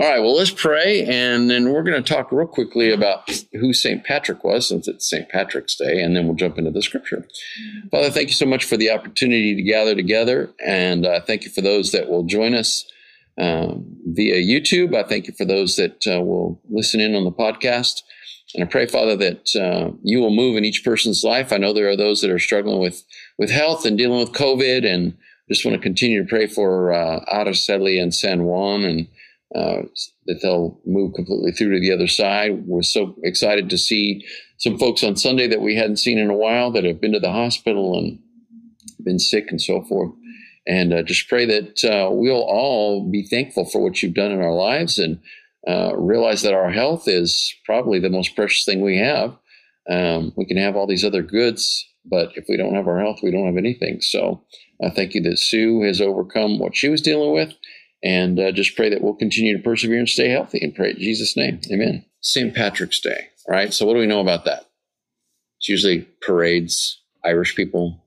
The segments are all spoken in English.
All right, well, let's pray, and then we're going to talk real quickly about who St. Patrick was, since it's St. Patrick's Day, and then we'll jump into the scripture. Father, thank you so much for the opportunity to gather together, and uh, thank you for those that will join us um, via YouTube. I thank you for those that uh, will listen in on the podcast. And I pray, Father, that uh, you will move in each person's life. I know there are those that are struggling with, with health and dealing with COVID, and just want to continue to pray for uh, Araceli and San Juan and uh, that they'll move completely through to the other side. We're so excited to see some folks on Sunday that we hadn't seen in a while that have been to the hospital and been sick and so forth. And uh, just pray that uh, we'll all be thankful for what you've done in our lives and uh, realize that our health is probably the most precious thing we have. Um, we can have all these other goods, but if we don't have our health, we don't have anything. So I thank you that Sue has overcome what she was dealing with and uh, just pray that we'll continue to persevere and stay healthy and pray in Jesus' name. Amen. St. Patrick's Day. right? So, what do we know about that? It's usually parades, Irish people.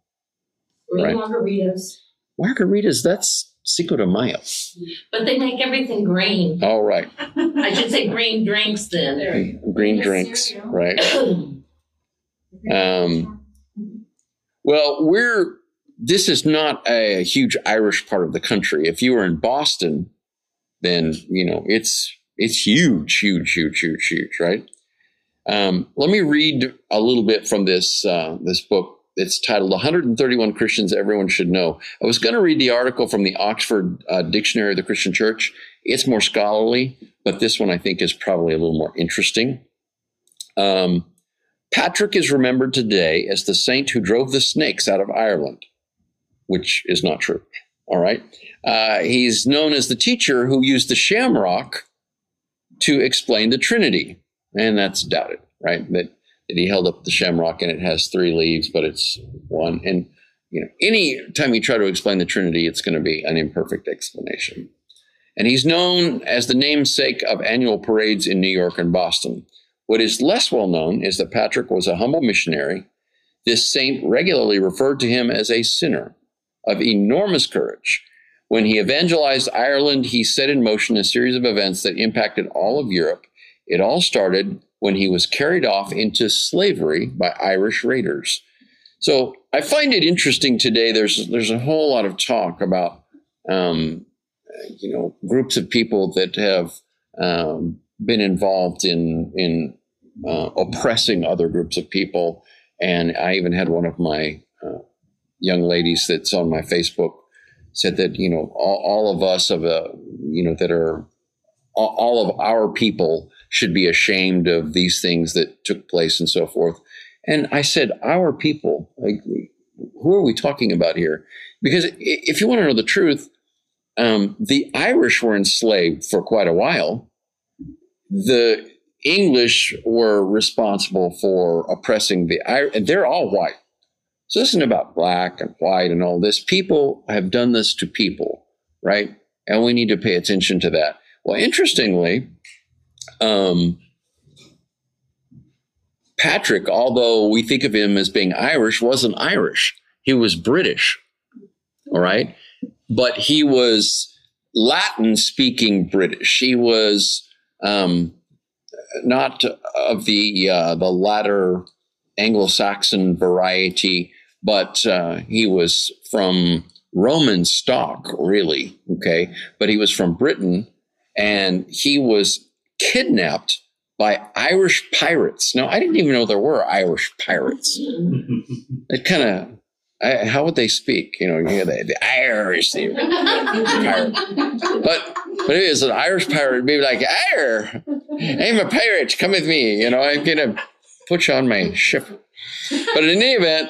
Right? margaritas. Margaritas, that's Cinco de Mayo. But they make everything green. All right. I should say green drinks then. Green drinks, cereal. right? um, well, we're this is not a huge Irish part of the country. If you were in Boston, then you know it's it's huge, huge, huge, huge, huge, right? Um, let me read a little bit from this uh, this book. It's titled "131 Christians Everyone Should Know." I was going to read the article from the Oxford uh, Dictionary of the Christian Church. It's more scholarly, but this one I think is probably a little more interesting. Um, Patrick is remembered today as the saint who drove the snakes out of Ireland which is not true. All right. Uh, he's known as the teacher who used the shamrock to explain the Trinity. And that's doubted, right? That, that he held up the shamrock and it has three leaves, but it's one. And, you know, any time you try to explain the Trinity, it's going to be an imperfect explanation. And he's known as the namesake of annual parades in New York and Boston. What is less well known is that Patrick was a humble missionary. This saint regularly referred to him as a sinner of enormous courage. When he evangelized Ireland, he set in motion a series of events that impacted all of Europe. It all started when he was carried off into slavery by Irish raiders. So I find it interesting today. There's there's a whole lot of talk about um, you know groups of people that have um, been involved in in uh, oppressing other groups of people, and I even had one of my uh, young ladies that's on my Facebook said that you know all, all of us of a you know that are all of our people should be ashamed of these things that took place and so forth. And I said, our people, like, who are we talking about here? Because if you want to know the truth, um, the Irish were enslaved for quite a while. The English were responsible for oppressing the Irish, they're all white. So this isn't about black and white and all this. People have done this to people, right? And we need to pay attention to that. Well, interestingly, um, Patrick, although we think of him as being Irish, wasn't Irish. He was British, all right? But he was Latin speaking British. He was um, not of the uh, the latter Anglo-Saxon variety but uh, he was from Roman stock, really. Okay. But he was from Britain and he was kidnapped by Irish pirates. Now, I didn't even know there were Irish pirates. it kind of, how would they speak? You know, you the, the Irish, the pirate. But, but it is an Irish pirate would be like, Ire, I'm a pirate, come with me. You know, I'm to put you on my ship. But in any event,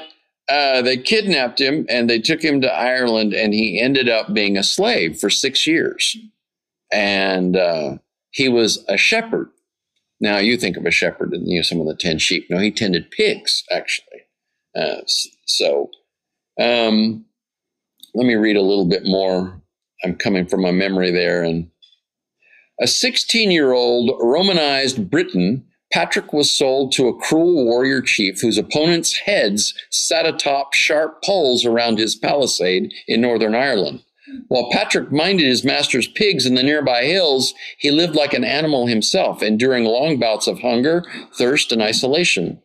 uh, they kidnapped him and they took him to Ireland, and he ended up being a slave for six years. And uh, he was a shepherd. Now you think of a shepherd and you know some of the ten sheep. No, he tended pigs actually. Uh, so um, let me read a little bit more. I'm coming from my memory there, and a 16 year old Romanized Briton Patrick was sold to a cruel warrior chief whose opponents' heads sat atop sharp poles around his palisade in Northern Ireland. While Patrick minded his master's pigs in the nearby hills, he lived like an animal himself, enduring long bouts of hunger, thirst, and isolation.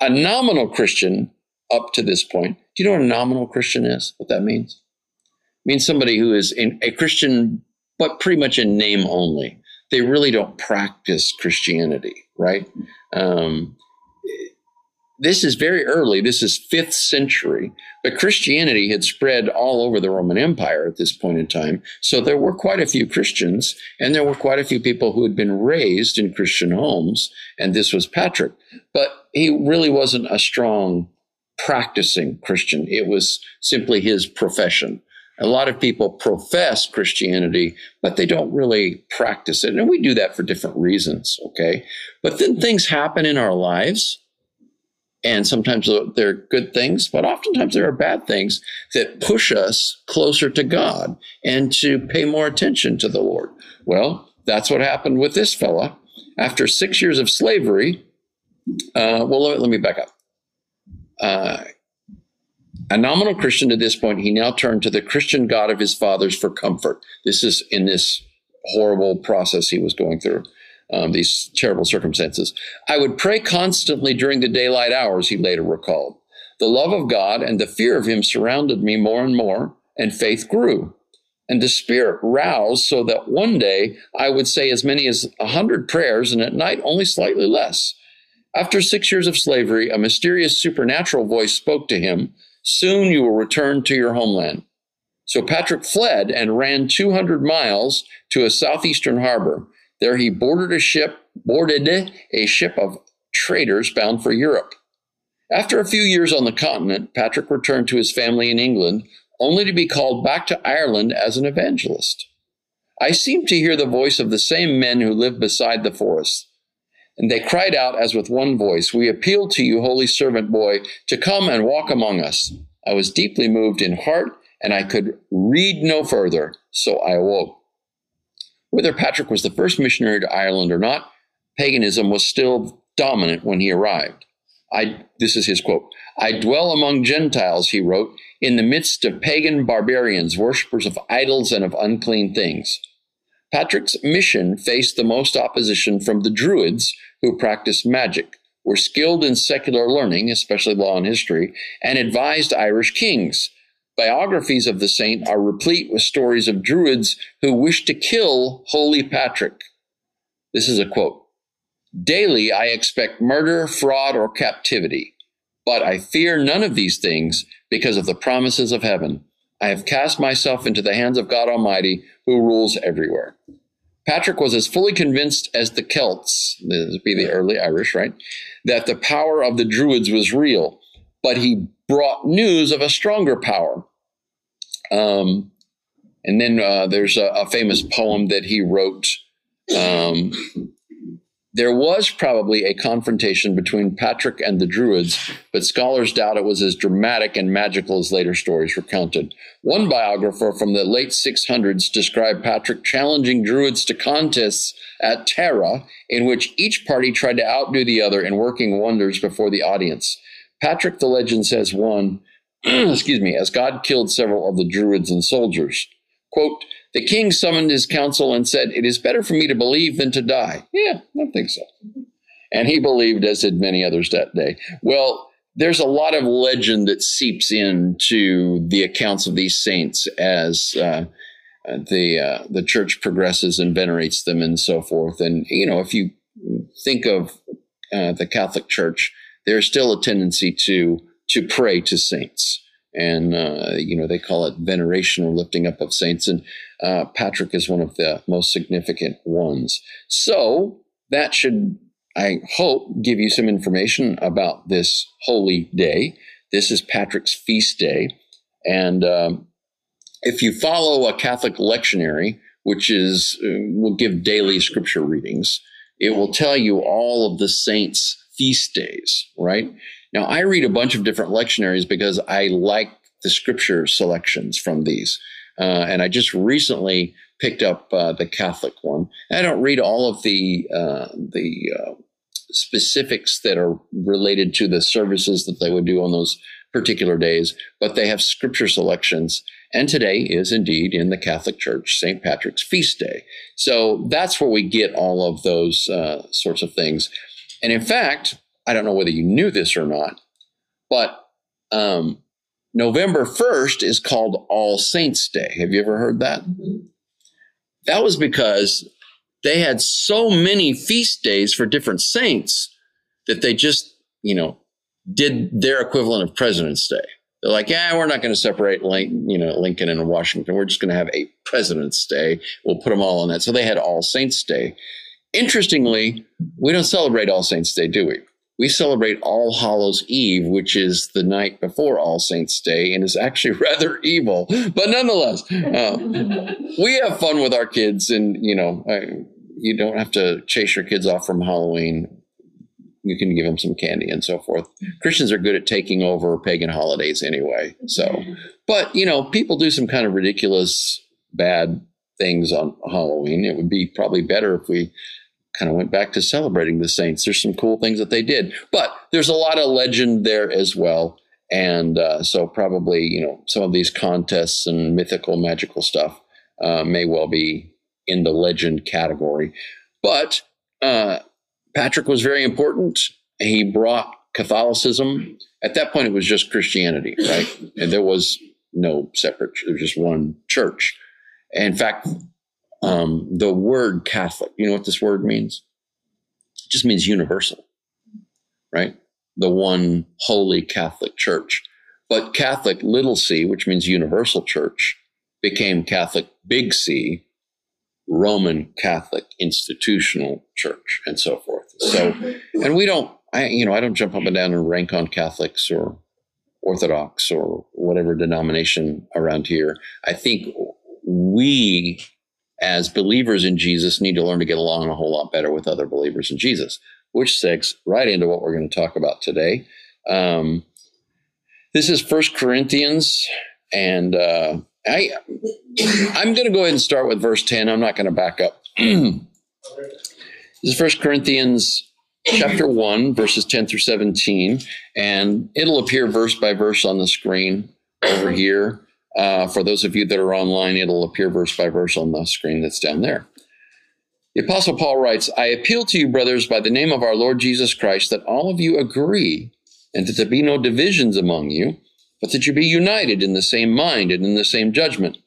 A nominal Christian up to this point. Do you know what a nominal Christian is? What that means? It means somebody who is a Christian, but pretty much in name only. They really don't practice Christianity, right? Um, this is very early. This is fifth century, but Christianity had spread all over the Roman Empire at this point in time. So there were quite a few Christians, and there were quite a few people who had been raised in Christian homes, and this was Patrick. But he really wasn't a strong practicing Christian, it was simply his profession. A lot of people profess Christianity, but they don't really practice it. And we do that for different reasons, okay? But then things happen in our lives and sometimes they're good things, but oftentimes there are bad things that push us closer to God and to pay more attention to the Lord. Well, that's what happened with this fella. After six years of slavery, uh, well, let, me back up. Uh, a nominal Christian at this point, he now turned to the Christian God of his fathers for comfort. This is in this horrible process he was going through um, these terrible circumstances. I would pray constantly during the daylight hours, he later recalled. The love of God and the fear of him surrounded me more and more, and faith grew. And the spirit roused so that one day I would say as many as a hundred prayers, and at night only slightly less. After six years of slavery, a mysterious supernatural voice spoke to him Soon you will return to your homeland. So Patrick fled and ran 200 miles to a southeastern harbor. There he boarded a ship, boarded a ship of traders bound for Europe. After a few years on the continent, Patrick returned to his family in England, only to be called back to Ireland as an evangelist. I seem to hear the voice of the same men who lived beside the forest. And they cried out as with one voice, We appeal to you, holy servant boy, to come and walk among us. I was deeply moved in heart, and I could read no further, so I awoke. Whether Patrick was the first missionary to Ireland or not, paganism was still dominant when he arrived. I, this is his quote I dwell among Gentiles, he wrote, in the midst of pagan barbarians, worshippers of idols and of unclean things. Patrick's mission faced the most opposition from the Druids, who practiced magic, were skilled in secular learning, especially law and history, and advised Irish kings, Biographies of the saint are replete with stories of Druids who wished to kill Holy Patrick. This is a quote Daily I expect murder, fraud, or captivity, but I fear none of these things because of the promises of heaven. I have cast myself into the hands of God Almighty, who rules everywhere. Patrick was as fully convinced as the Celts, this would be the early Irish, right, that the power of the Druids was real, but he brought news of a stronger power. Um, and then uh, there's a, a, famous poem that he wrote. Um, there was probably a confrontation between Patrick and the Druids, but scholars doubt it was as dramatic and magical as later stories recounted. One biographer from the late 600s described Patrick challenging Druids to contests at Tara, in which each party tried to outdo the other in working wonders before the audience. Patrick, the legend says, won, excuse me, as God killed several of the Druids and soldiers. Quote, the king summoned his council and said, It is better for me to believe than to die. Yeah, I think so. And he believed, as did many others that day. Well, there's a lot of legend that seeps into the accounts of these saints as uh, the uh, the church progresses and venerates them and so forth. And you know, if you think of uh, the Catholic Church, there's still a tendency to to pray to saints and uh, you know they call it veneration or lifting up of saints. And uh, patrick is one of the most significant ones. So that should i hope give you some information about this holy day. This is patrick's feast day. And um, if you follow a catholic lectionary which is uh, will give daily scripture readings it will tell you all of the saints feast days, right? Now, I read a bunch of different lectionaries because I like the scripture selections from these. Uh, and I just recently picked up uh, the Catholic one. I don't read all of the uh, the uh, specifics that are related to the services that they would do on those particular days, but they have scripture selections, And today is indeed in the Catholic Church St. Patrick's feast day. So that's where we get all of those uh, sorts of things. And in fact, I don't know whether you knew this or not, but um, November 1st is called All Saints Day. Have you ever heard that? Mm-hmm. That was because they had so many feast days for different saints that they just, you know, did their equivalent of President's Day. They're like, yeah, we're not going to separate, you know, Lincoln and Washington. We're just going to have a President's Day. We'll put them all on that. So they had All Saints Day. Interestingly, we don't celebrate All Saints Day, do we? We celebrate All Hallows Eve, which is the night before All Saints Day, and is actually rather evil. But nonetheless, uh, we have fun with our kids, and you know, I, you don't have to chase your kids off from Halloween you can give them some candy and so forth. Christians are good at taking over pagan holidays anyway. So, but you know, people do some kind of ridiculous bad things on Halloween. It would be probably better if we kind of went back to celebrating the saints. There's some cool things that they did, but there's a lot of legend there as well. And uh, so, probably, you know, some of these contests and mythical, magical stuff uh, may well be in the legend category. But uh, Patrick was very important. He brought Catholicism. At that point, it was just Christianity, right? And there was no separate, there was just one church. In fact, um, the word Catholic, you know what this word means? It just means universal, right? The one holy Catholic church. But Catholic little c, which means universal church, became Catholic big C, Roman Catholic institutional church and so forth. So, and we don't, I, you know, I don't jump up and down and rank on Catholics or Orthodox or whatever denomination around here. I think we, as believers in Jesus, need to learn to get along a whole lot better with other believers in Jesus, which segs right into what we're going to talk about today. Um, this is First Corinthians, and uh, I, I'm going to go ahead and start with verse 10. I'm not going to back up. this is First Corinthians chapter 1, verses 10 through 17, and it'll appear verse by verse on the screen over here. Uh, for those of you that are online, it'll appear verse by verse on the screen that's down there. The Apostle Paul writes, I appeal to you, brothers, by the name of our Lord Jesus Christ, that all of you agree, and that there be no divisions among you but that you be united in the same mind and in the same judgment.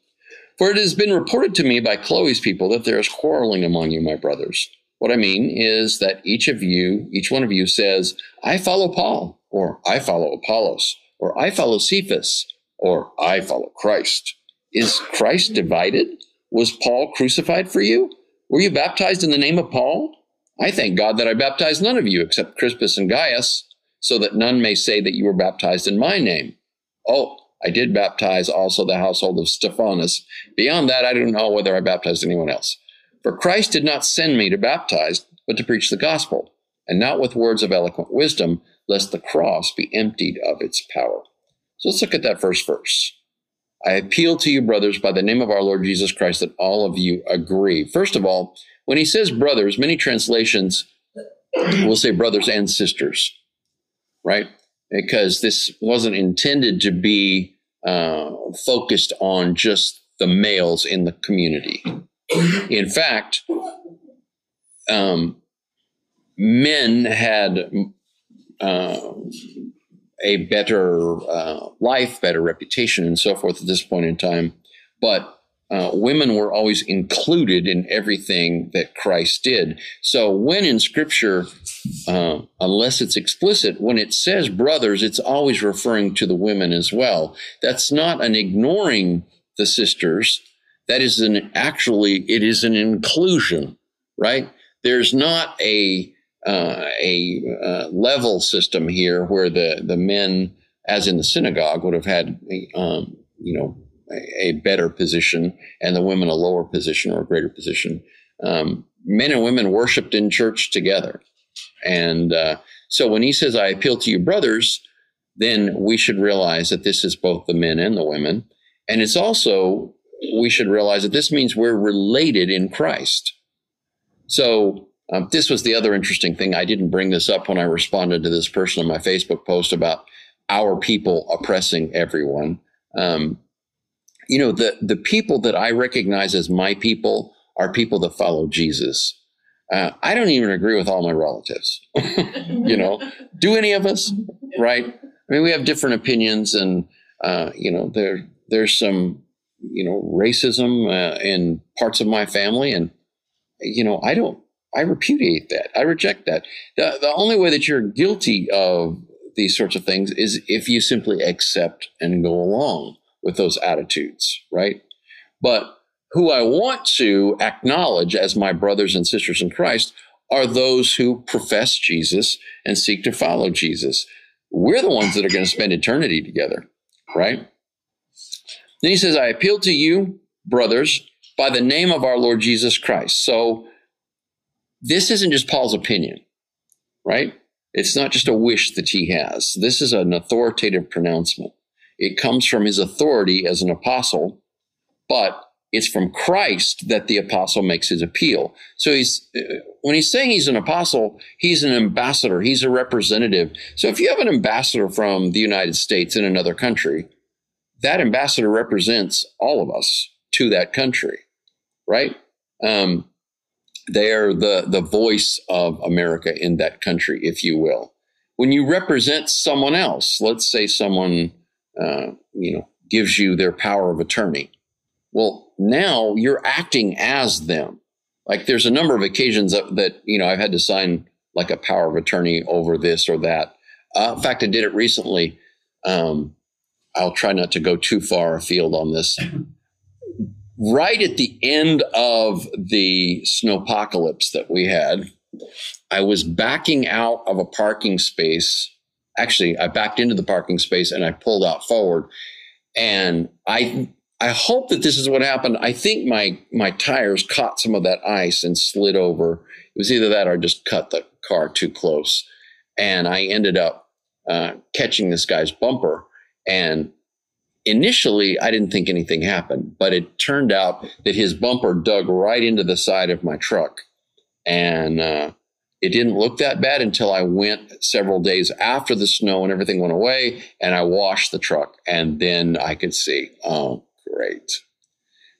For it has been reported to me by Chloe's people that there is quarreling among you, my brothers. What I mean is that each of you, each one of you says, I follow Paul, or I follow Apollos, or I follow Cephas, or I follow Christ. Is Christ divided? Was Paul crucified for you? Were you baptized in the name of Paul? I thank God that I baptized none of you except Crispus and Gaius, so that none may say that you were baptized in my name. Oh, I did baptize also the household of Stephanas. Beyond that, I don't know whether I baptized anyone else. For Christ did not send me to baptize, but to preach the gospel, and not with words of eloquent wisdom, lest the cross be emptied of its power. So let's look at that first verse. I appeal to you, brothers, by the name of our Lord Jesus Christ, that all of you agree. First of all, when he says brothers, many translations will say brothers and sisters, right? because this wasn't intended to be uh, focused on just the males in the community. In fact, um, men had uh, a better uh, life, better reputation, and so forth at this point in time. But uh, women were always included in everything that Christ did. So when in Scripture, uh, unless it's explicit, when it says brothers, it's always referring to the women as well. That's not an ignoring the sisters. That is an actually it is an inclusion, right? There's not a uh, a uh, level system here where the the men, as in the synagogue, would have had um, you know a, better position and the women a lower position or a greater position. Um, men and women worshiped in church together. And uh, so when he says, I appeal to you, brothers, then we should realize that this is both the men and the women. And it's also, we should realize that this means we're related in Christ. So um, this was the other interesting thing. I didn't bring this up when I responded to this person on my Facebook post about our people oppressing everyone. Um, you know, the, the people that I recognize as my people are people that follow Jesus. Uh, I don't even agree with all my relatives. you know, do any of us? Right? I mean, we have different opinions, and uh, you know, there there's some you know racism uh, in parts of my family, and you know, I don't. I repudiate that. I reject that. The, the only way that you're guilty of these sorts of things is if you simply accept and go along with those attitudes, right? But who I want to acknowledge as my brothers and sisters in Christ are those who profess Jesus and seek to follow Jesus. We're the ones that are going to spend eternity together, right? Then he says, I appeal to you, brothers, by the name of our Lord Jesus Christ. So this isn't just Paul's opinion, right? It's not just a wish that he has. This is an authoritative pronouncement. It comes from his authority as an apostle, but it's from Christ that the apostle makes his appeal. So he's when he's saying he's an apostle, he's an ambassador, he's a representative. So if you have an ambassador from the United States in another country, that ambassador represents all of us to that country, right? Um, they are the the voice of America in that country, if you will. When you represent someone else, let's say someone uh, you know gives you their power of attorney well, now you're acting as them. Like there's a number of occasions that, that you know I've had to sign like a power of attorney over this or that. Uh, in fact, I did it recently. Um, I'll try not to go too far afield on this. Right at the end of the snowpocalypse that we had, I was backing out of a parking space. Actually, I backed into the parking space and I pulled out forward. And I I hope that this is what happened. I think my my tires caught some of that ice and slid over. It was either that or just cut the car too close, and I ended up uh, catching this guy's bumper. And initially, I didn't think anything happened, but it turned out that his bumper dug right into the side of my truck, and uh, it didn't look that bad until I went several days after the snow and everything went away, and I washed the truck, and then I could see. Oh, great.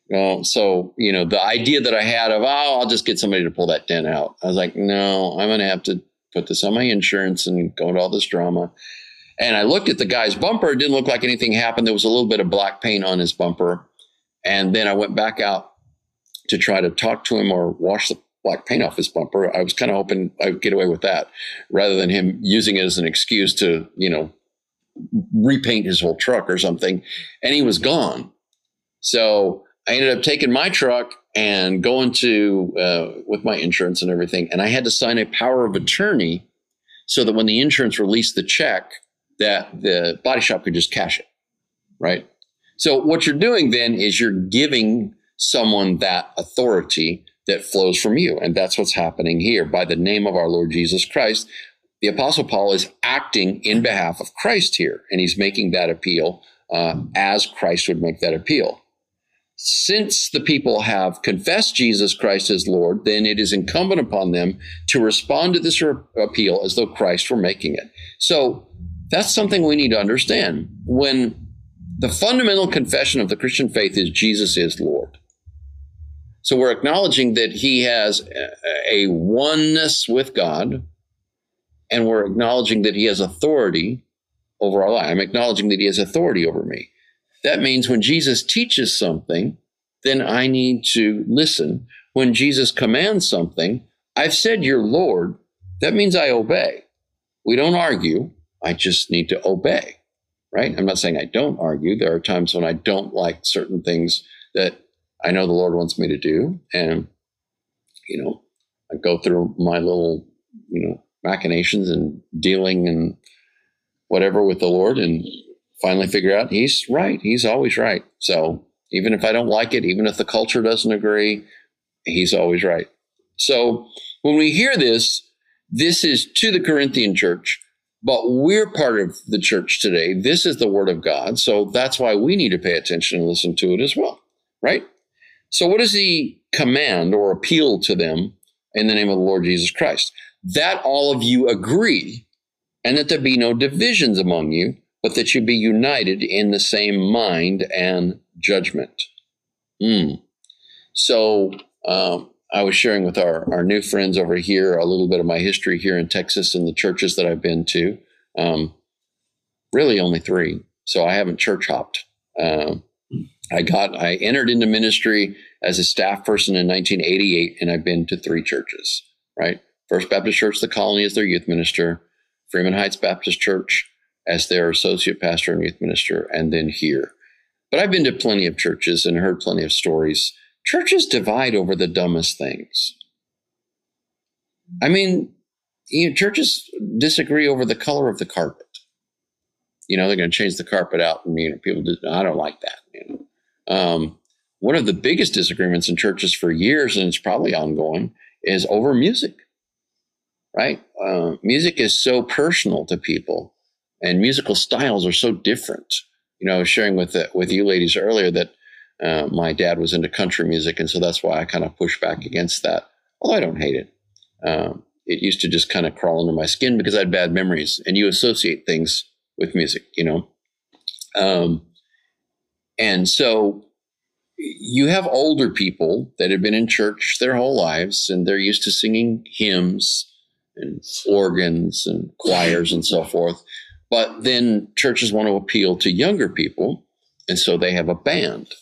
Well, so you know the idea that I had of oh I'll just get somebody to pull that dent out. I was like, no, I'm going to have to put this on my insurance and go into all this drama. And I looked at the guy's bumper. It didn't look like anything happened. There was a little bit of black paint on his bumper. And then I went back out to try to talk to him or wash the black paint off his bumper. I was kind of hoping I'd get away with that rather than him using it as an excuse to, you know, repaint his whole truck or something. And he was gone. So I ended up taking my truck and going to uh, with my insurance and everything, and I had to sign a power of attorney so that when the insurance released the check, that the body shop could just cash it, right? So what you're doing then is you're giving someone that authority that flows from you, and that's what's happening here. By the name of our Lord Jesus Christ, the Apostle Paul is acting in behalf of Christ here, and he's making that appeal uh, as Christ would make that appeal since the people have confessed Jesus Christ as Lord, then it is incumbent upon them to respond to this appeal as though Christ were making it. So that's something we need to understand. When the fundamental confession of the Christian faith is Jesus is Lord. So we're acknowledging that he has a oneness with God, and we're acknowledging that he has authority over our life. I'm acknowledging that he has authority over me. That means when Jesus teaches something, then I need to listen. When Jesus commands something, I've said you're Lord. That means I obey. We don't argue. I just need to obey, right? I'm not saying I don't argue. There are times when I don't like certain things that I know the Lord wants me to do. And, you know, I go through my little, you know, machinations and dealing and whatever with the Lord. And finally figure out he's right. He's always right. So even if I don't like it, even if the culture doesn't agree, he's always right. So when we hear this, this is to the Corinthian church, but we're part of the church today. This is the word of God. So that's why we need to pay attention and listen to it as well, right? So what does he command or appeal to them in the name of the Lord Jesus Christ? That all of you agree and that there be no divisions among you, but that you be united in the same mind and judgment. Mm. So um, I was sharing with our, our new friends over here a little bit of my history here in Texas and the churches that I've been to. Um, really, only three. So I haven't church hopped. Um, I got I entered into ministry as a staff person in 1988, and I've been to three churches. Right, First Baptist Church, the Colony, as their youth minister, Freeman Heights Baptist Church as their associate pastor and youth minister, and then here. But I've been to plenty of churches and heard plenty of stories. Churches divide over the dumbest things. I mean, you know, churches disagree over the color of the carpet. You know, they're going to change the carpet out, and you know, people do. I don't like that. You know, um, one of the biggest disagreements in churches for years, and it's probably ongoing, is over music. Right? Uh, music is so personal to people, and musical styles are so different. You know, I was sharing with the, with you ladies earlier that uh, my dad was into country music, and so that's why I kind of push back against that. Although I don't hate it, um, it used to just kind of crawl under my skin because I had bad memories, and you associate things with music, you know. Um, and so you have older people that have been in church their whole lives, and they're used to singing hymns and organs and choirs and so forth. But then churches want to appeal to younger people, and so they have a band.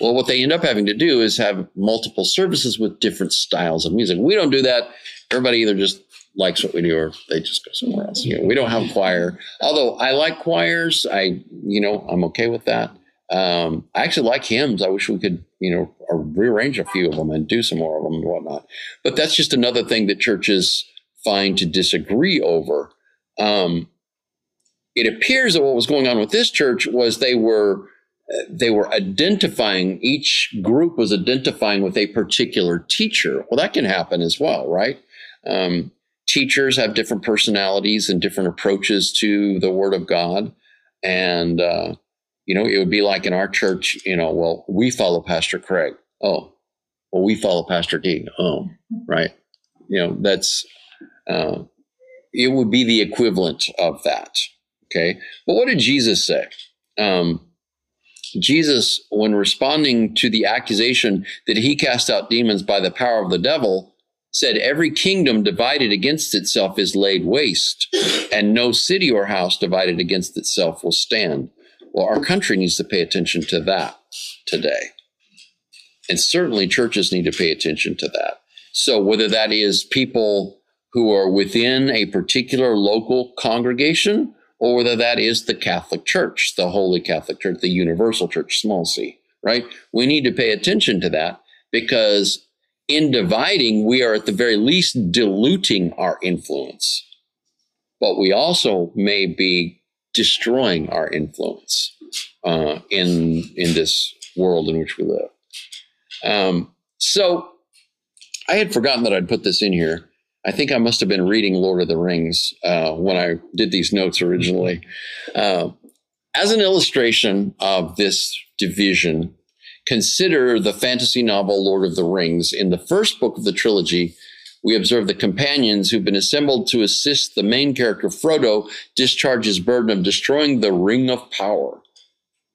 Well, what they end up having to do is have multiple services with different styles of music. We don't do that. Everybody either just likes what we do or they just go somewhere else. You know, we don't have choir. Although I like choirs, I you know I'm okay with that. Um, I actually like hymns. I wish we could you know rearrange a few of them and do some more of them and whatnot. But that's just another thing that churches find to disagree over. Um, it appears that what was going on with this church was they were they were identifying each group was identifying with a particular teacher. Well that can happen as well right? Um, teachers have different personalities and different approaches to the word of god. And uh, you know it would be like in our church you know well we follow pastor craig. Oh well we follow pastor d oh right. You know that's uh, it would be the equivalent of that okay? But what did jesus say? Um, Jesus, when responding to the accusation that he cast out demons by the power of the devil, said, Every kingdom divided against itself is laid waste, and no city or house divided against itself will stand. Well, our country needs to pay attention to that today. And certainly churches need to pay attention to that. So, whether that is people who are within a particular local congregation or whether that is the Catholic Church, the Holy Catholic Church, the Universal Church, small c, right? We need to pay attention to that because in dividing, we are at the very least diluting our influence, but we also may be destroying our influence uh, in in this world in which we live. Um, so, I had forgotten that I'd put this in here. I think I must have been reading Lord of the Rings uh, when I did these notes originally. Uh, as an illustration of this division, consider the fantasy novel Lord of the Rings. In the first book of the trilogy, we observe the companions who've been assembled to assist the main character Frodo discharge his burden of destroying the Ring of Power.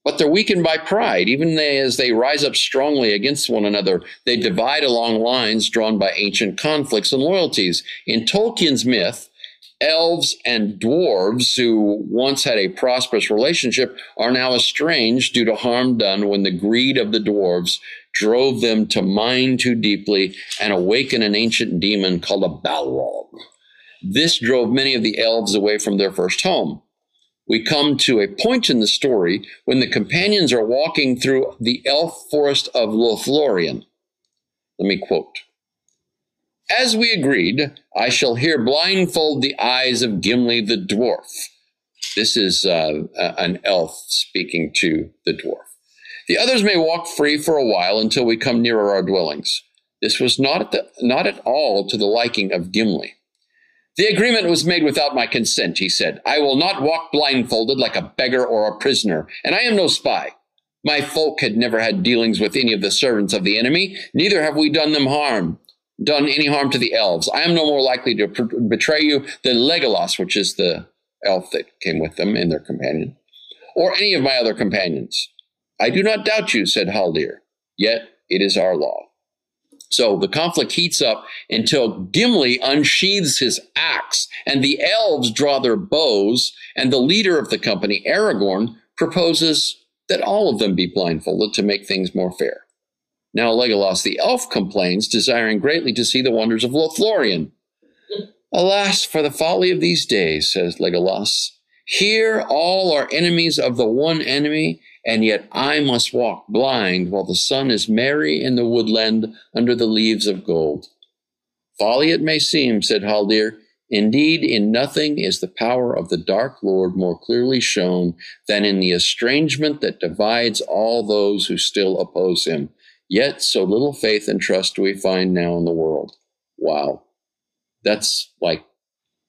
But they're weakened by pride. Even as they rise up strongly against one another, they divide along lines drawn by ancient conflicts and loyalties. In Tolkien's myth, elves and dwarves who once had a prosperous relationship are now estranged due to harm done when the greed of the dwarves drove them to mine too deeply and awaken an ancient demon called a Balrog. This drove many of the elves away from their first home we come to a point in the story when the companions are walking through the elf forest of Lothlorien. Let me quote. As we agreed, I shall here blindfold the eyes of Gimli the dwarf. This is uh, an elf speaking to the dwarf. The others may walk free for a while until we come nearer our dwellings. This was not the, not at all to the liking of Gimli. The agreement was made without my consent, he said. I will not walk blindfolded like a beggar or a prisoner, and I am no spy. My folk had never had dealings with any of the servants of the enemy, neither have we done them harm, done any harm to the elves. I am no more likely to pr- betray you than Legolas, which is the elf that came with them and their companion, or any of my other companions. I do not doubt you, said Haldir, yet it is our law. So the conflict heats up until Gimli unsheathes his axe, and the elves draw their bows, and the leader of the company, Aragorn, proposes that all of them be blindfolded to make things more fair. Now Legolas the elf complains, desiring greatly to see the wonders of Lothlorien. Alas for the folly of these days, says Legolas. Here all are enemies of the one enemy, and yet I must walk blind while the sun is merry in the woodland under the leaves of gold. Folly it may seem, said Haldir. Indeed, in nothing is the power of the Dark Lord more clearly shown than in the estrangement that divides all those who still oppose him. Yet so little faith and trust do we find now in the world. Wow. That's like,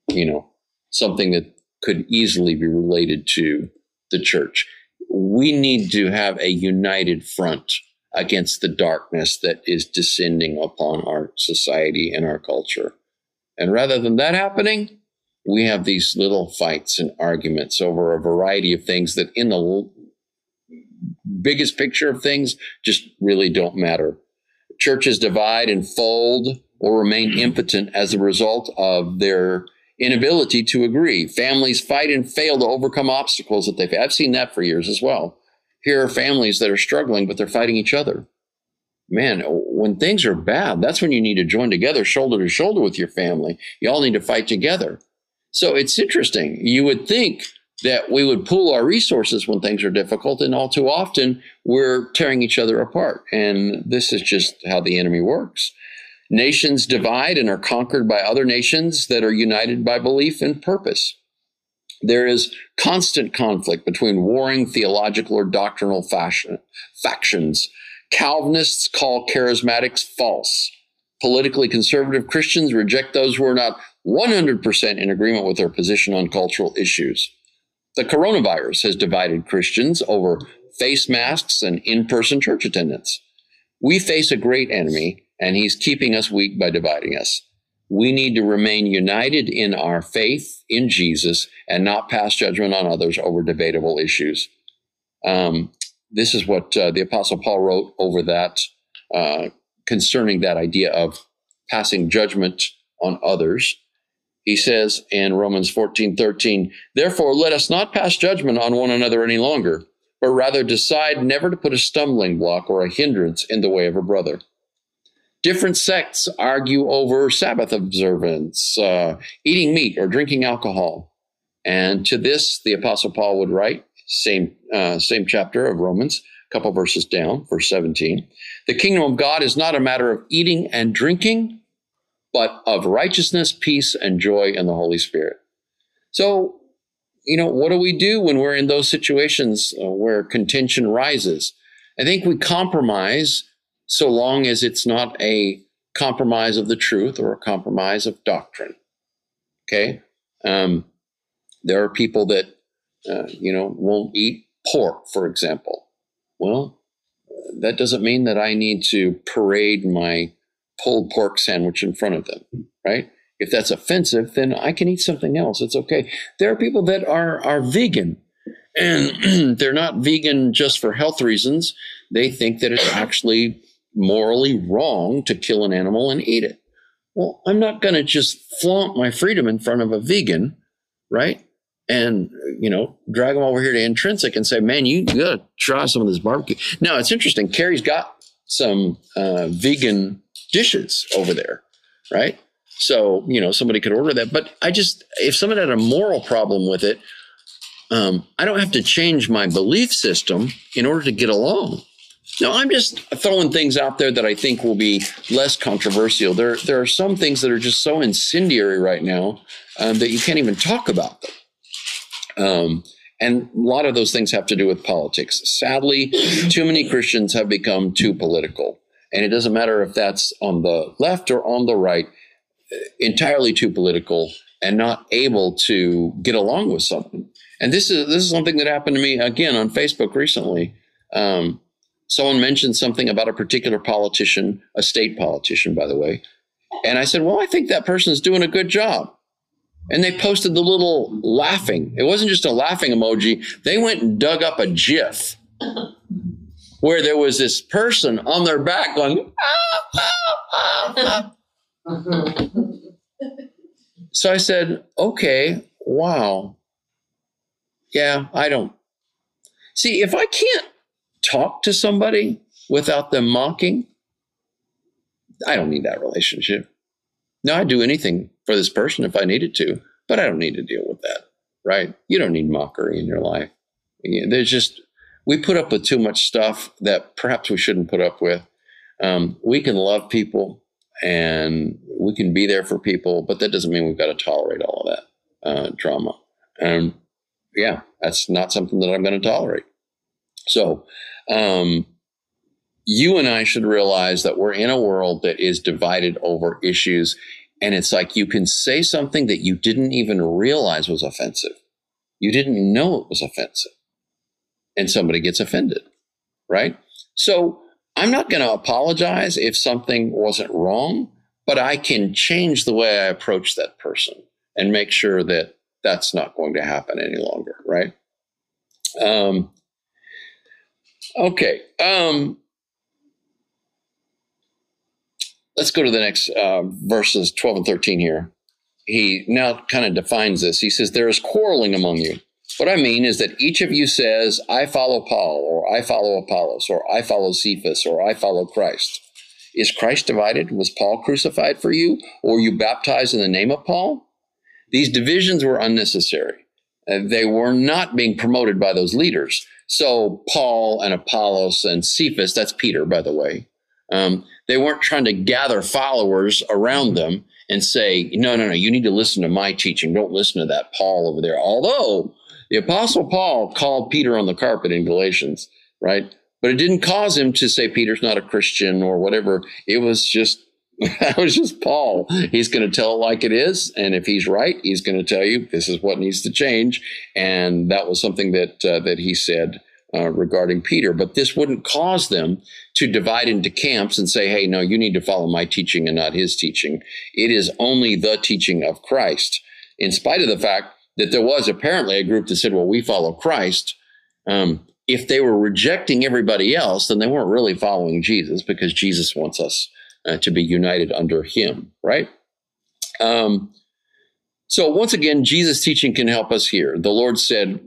you know, something that could easily be related to the church we need to have a united front against the darkness that is descending upon our society and our culture. And rather than that happening, we have these little fights and arguments over a variety of things that, in the biggest picture of things, just really don't matter. Churches divide and fold or remain impotent as a result of their inability to agree. Families fight and fail to overcome obstacles that they've. I've seen that for years as well. Here are families that are struggling, but they're fighting each other. Man, when things are bad, that's when you need to join together, shoulder to shoulder with your family. You all need to fight together. So it's interesting. You would think that we would pool our resources when things are difficult, and all too often we're tearing each other apart. And this is just how the enemy works. Nations divide and are conquered by other nations that are united by belief and purpose. There is constant conflict between warring theological or doctrinal fashion, factions. Calvinists call charismatics false. Politically conservative Christians reject those who are not 100% in agreement with their position on cultural issues. The coronavirus has divided Christians over face masks and in person church attendance. We face a great enemy and he's keeping us weak by dividing us. We need to remain united in our faith in Jesus and not pass judgment on others over debatable issues. Um, this is what uh, the Apostle Paul wrote over that uh, concerning that idea of passing judgment on others. He says in Romans 14 13, Therefore, let us not pass judgment on one another any longer, but rather decide never to put a stumbling block or a hindrance in the way of a brother. Different sects argue over Sabbath observance, uh, eating meat, or drinking alcohol. And to this, the Apostle Paul would write, same, uh, same chapter of Romans, a couple verses down, verse 17. The kingdom of God is not a matter of eating and drinking, but of righteousness, peace, and joy in the Holy Spirit. So, you know, what do we do when we're in those situations uh, where contention rises? I think we compromise so long as it's not a compromise of the truth or a compromise of doctrine. Okay. Um, there are people that, uh, you know, won't eat pork, for example. Well, that doesn't mean that I need to parade my pulled pork sandwich in front of them, right? If that's offensive, then I can eat something else. It's okay. There are people that are are vegan, and they're not vegan just for health reasons. They think that it's actually morally wrong to kill an animal and eat it. Well, I'm not going to just flaunt my freedom in front of a vegan, right? And, you know, drag them over here to Intrinsic and say, man, you, got to try some of this barbecue. Now, it's interesting. Carrie's got some uh, vegan dishes over there, right? So, you know, somebody could order that. But I just, if someone had a moral problem with it, um, I don't have to change my belief system in order to get along. No, I'm just throwing things out there that I think will be less controversial. There, there are some things that are just so incendiary right now um, that you can't even talk about them. Um, and a lot of those things have to do with politics. Sadly, too many Christians have become too political. And it doesn't matter if that's on the left or on the right, entirely too political and not able to get along with something. And this is this is something that happened to me again on Facebook recently. Um, someone mentioned something about a particular politician, a state politician, by the way. And I said, Well, I think that person is doing a good job. And they posted the little laughing. It wasn't just a laughing emoji, they went and dug up a GIF where there was this person on their back going, ah, ah, ah, so I said, okay, wow. Yeah, I don't. See, if I can't talk to somebody without them mocking, I don't need that relationship. No, I'd do anything for this person if I needed to, but I don't need to deal with that, right? You don't need mockery in your life. There's just, we put up with too much stuff that perhaps we shouldn't put up with. Um, we can love people and we can be there for people, but that doesn't mean we've got to tolerate all of that uh, drama. And yeah, that's not something that I'm going to tolerate. So, um, you and I should realize that we're in a world that is divided over issues. And it's like you can say something that you didn't even realize was offensive. You didn't know it was offensive. And somebody gets offended, right? So I'm not going to apologize if something wasn't wrong, but I can change the way I approach that person and make sure that that's not going to happen any longer, right? Um, okay. Um, let's go to the next uh, verses 12 and 13 here. He now kind of defines this. He says, There is quarreling among you. What I mean is that each of you says, I follow Paul, or I follow Apollos, or I follow Cephas, or I follow Christ. Is Christ divided? Was Paul crucified for you, or you baptized in the name of Paul? These divisions were unnecessary. Uh, they were not being promoted by those leaders. So Paul and Apollos and Cephas, that's Peter, by the way, um, they weren't trying to gather followers around them and say, no, no, no, you need to listen to my teaching. Don't listen to that Paul over there. Although the Apostle Paul called Peter on the carpet in Galatians, right? But it didn't cause him to say Peter's not a Christian or whatever. It was just that was just Paul. He's going to tell it like it is, and if he's right, he's going to tell you this is what needs to change. And that was something that uh, that he said uh, regarding Peter. But this wouldn't cause them to divide into camps and say, "Hey, no, you need to follow my teaching and not his teaching." It is only the teaching of Christ, in spite of the fact that there was apparently a group that said, "Well, we follow Christ." Um, if they were rejecting everybody else, then they weren't really following Jesus because Jesus wants us uh, to be united under him, right? Um, so once again, Jesus' teaching can help us here. The Lord said,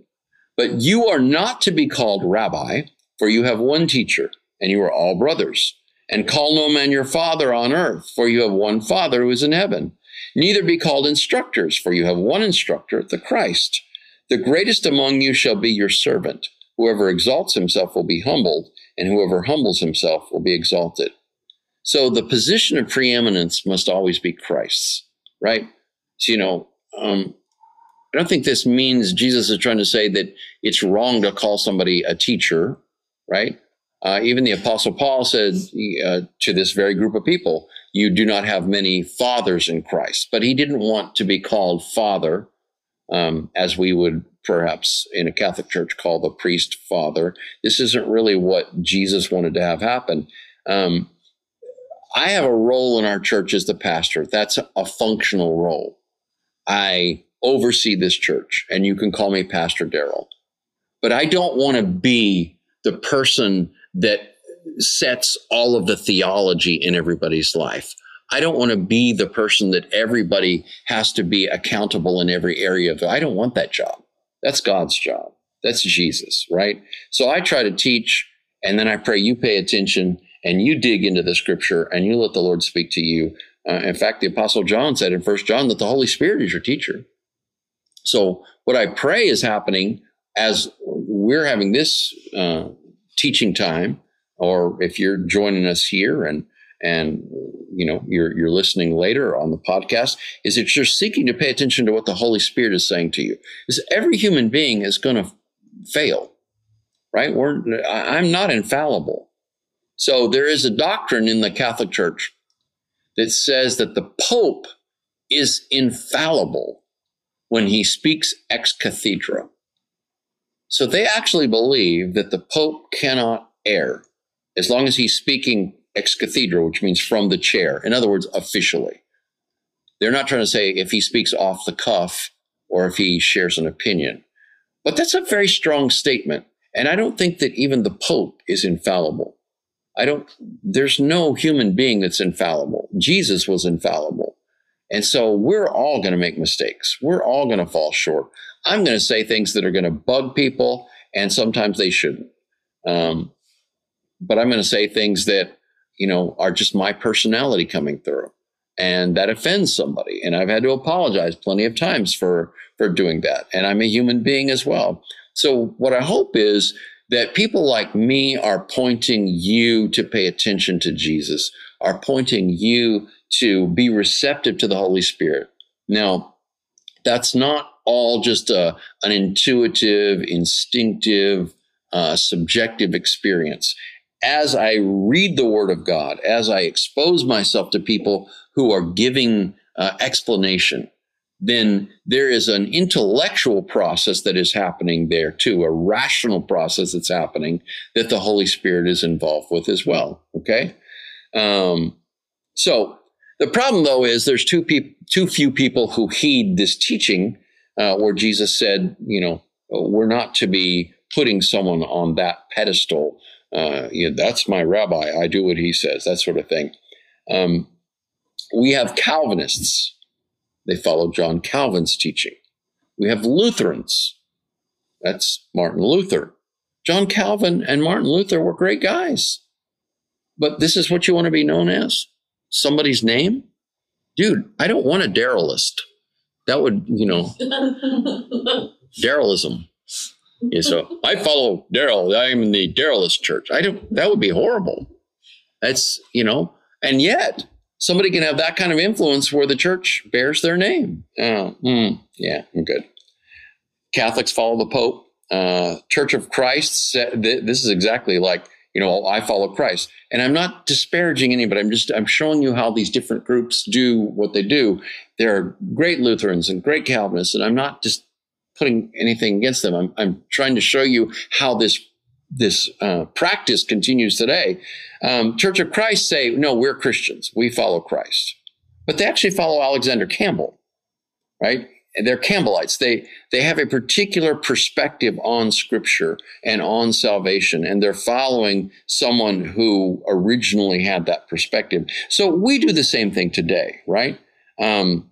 But you are not to be called rabbi, for you have one teacher, and you are all brothers. And call no man your father on earth, for you have one Father who is in heaven. Neither be called instructors, for you have one instructor, the Christ. The greatest among you shall be your servant. Whoever exalts himself will be humbled, and whoever humbles himself will be exalted. So the position of preeminence must always be Christ's, right? So, you know, um, I don't think this means Jesus is trying to say that it's wrong to call somebody a teacher, right? Uh, even the Apostle Paul said uh, to this very group of people, You do not have many fathers in Christ. But he didn't want to be called father, um, as we would perhaps in a Catholic church call the priest father. This isn't really what Jesus wanted to have happen. Um, I have a role in our church as the pastor. That's a functional role. I oversee this church, and you can call me Pastor Daryl. But I don't want to be the person that sets all of the theology in everybody's life. I don't want to be the person that everybody has to be accountable in every area of. I don't want that job. That's God's job. That's Jesus, right? So I try to teach, and then I pray you pay attention and you dig into the scripture and you let the Lord speak to you. Uh, in fact, the Apostle John said in First John that the Holy Spirit is your teacher. So, what I pray is happening as we're having this uh, teaching time, or if you're joining us here and and you know you're you're listening later on the podcast, is that you're seeking to pay attention to what the Holy Spirit is saying to you. is every human being is going to fail, right? We're I'm not infallible. So there is a doctrine in the Catholic Church that says that the Pope is infallible when he speaks ex cathedra. So they actually believe that the Pope cannot err as long as he's speaking ex cathedra, which means from the chair. In other words, officially. They're not trying to say if he speaks off the cuff or if he shares an opinion. But that's a very strong statement. And I don't think that even the Pope is infallible. I don't, there's no human being that's infallible. Jesus was infallible. And so we're all going to make mistakes. We're all going to fall short. I'm going to say things that are going to bug people, and sometimes they shouldn't. Um, but I'm going to say things that, you know, are just my personality coming through. And that offends somebody. And I've had to apologize plenty of times for, for doing that. And I'm a human being as well. So what I hope is that people like me are pointing you to pay attention to Jesus, are pointing you to be receptive to the Holy Spirit. Now, that's not all just a, an intuitive, instinctive, uh, subjective experience. As I read the Word of God, as I expose myself to people who are giving uh, explanation, then there is an intellectual process that is happening there too, a rational process that's happening that the Holy Spirit is involved with as well. Okay. Um, so the problem though is there's too, pe- too few people who heed this teaching uh, where Jesus said, you know, we're not to be putting someone on that pedestal. Uh, you know, that's my rabbi. I do what he says, that sort of thing. Um, we have Calvinists they follow John Calvin's teaching. We have Lutherans. That's Martin Luther. John Calvin and Martin Luther were great guys. But this is what you want to be known as? Somebody's name? Dude, I don't want a Darylist. That would, you know, Darylism. Yeah, so I follow Daryl. I'm in the Darylist church. I don't, that would be horrible. That's, you know, and yet somebody can have that kind of influence where the church bears their name. Mm, yeah, I'm good. Catholics follow the Pope. Uh, church of Christ, this is exactly like, you know, I follow Christ. And I'm not disparaging anybody. I'm just, I'm showing you how these different groups do what they do. There are great Lutherans and great Calvinists, and I'm not just putting anything against them. I'm, I'm trying to show you how this this uh, practice continues today. Um, Church of Christ say, no, we're Christians. We follow Christ. But they actually follow Alexander Campbell, right? And They're Campbellites. They, they have a particular perspective on Scripture and on salvation, and they're following someone who originally had that perspective. So we do the same thing today, right? Um,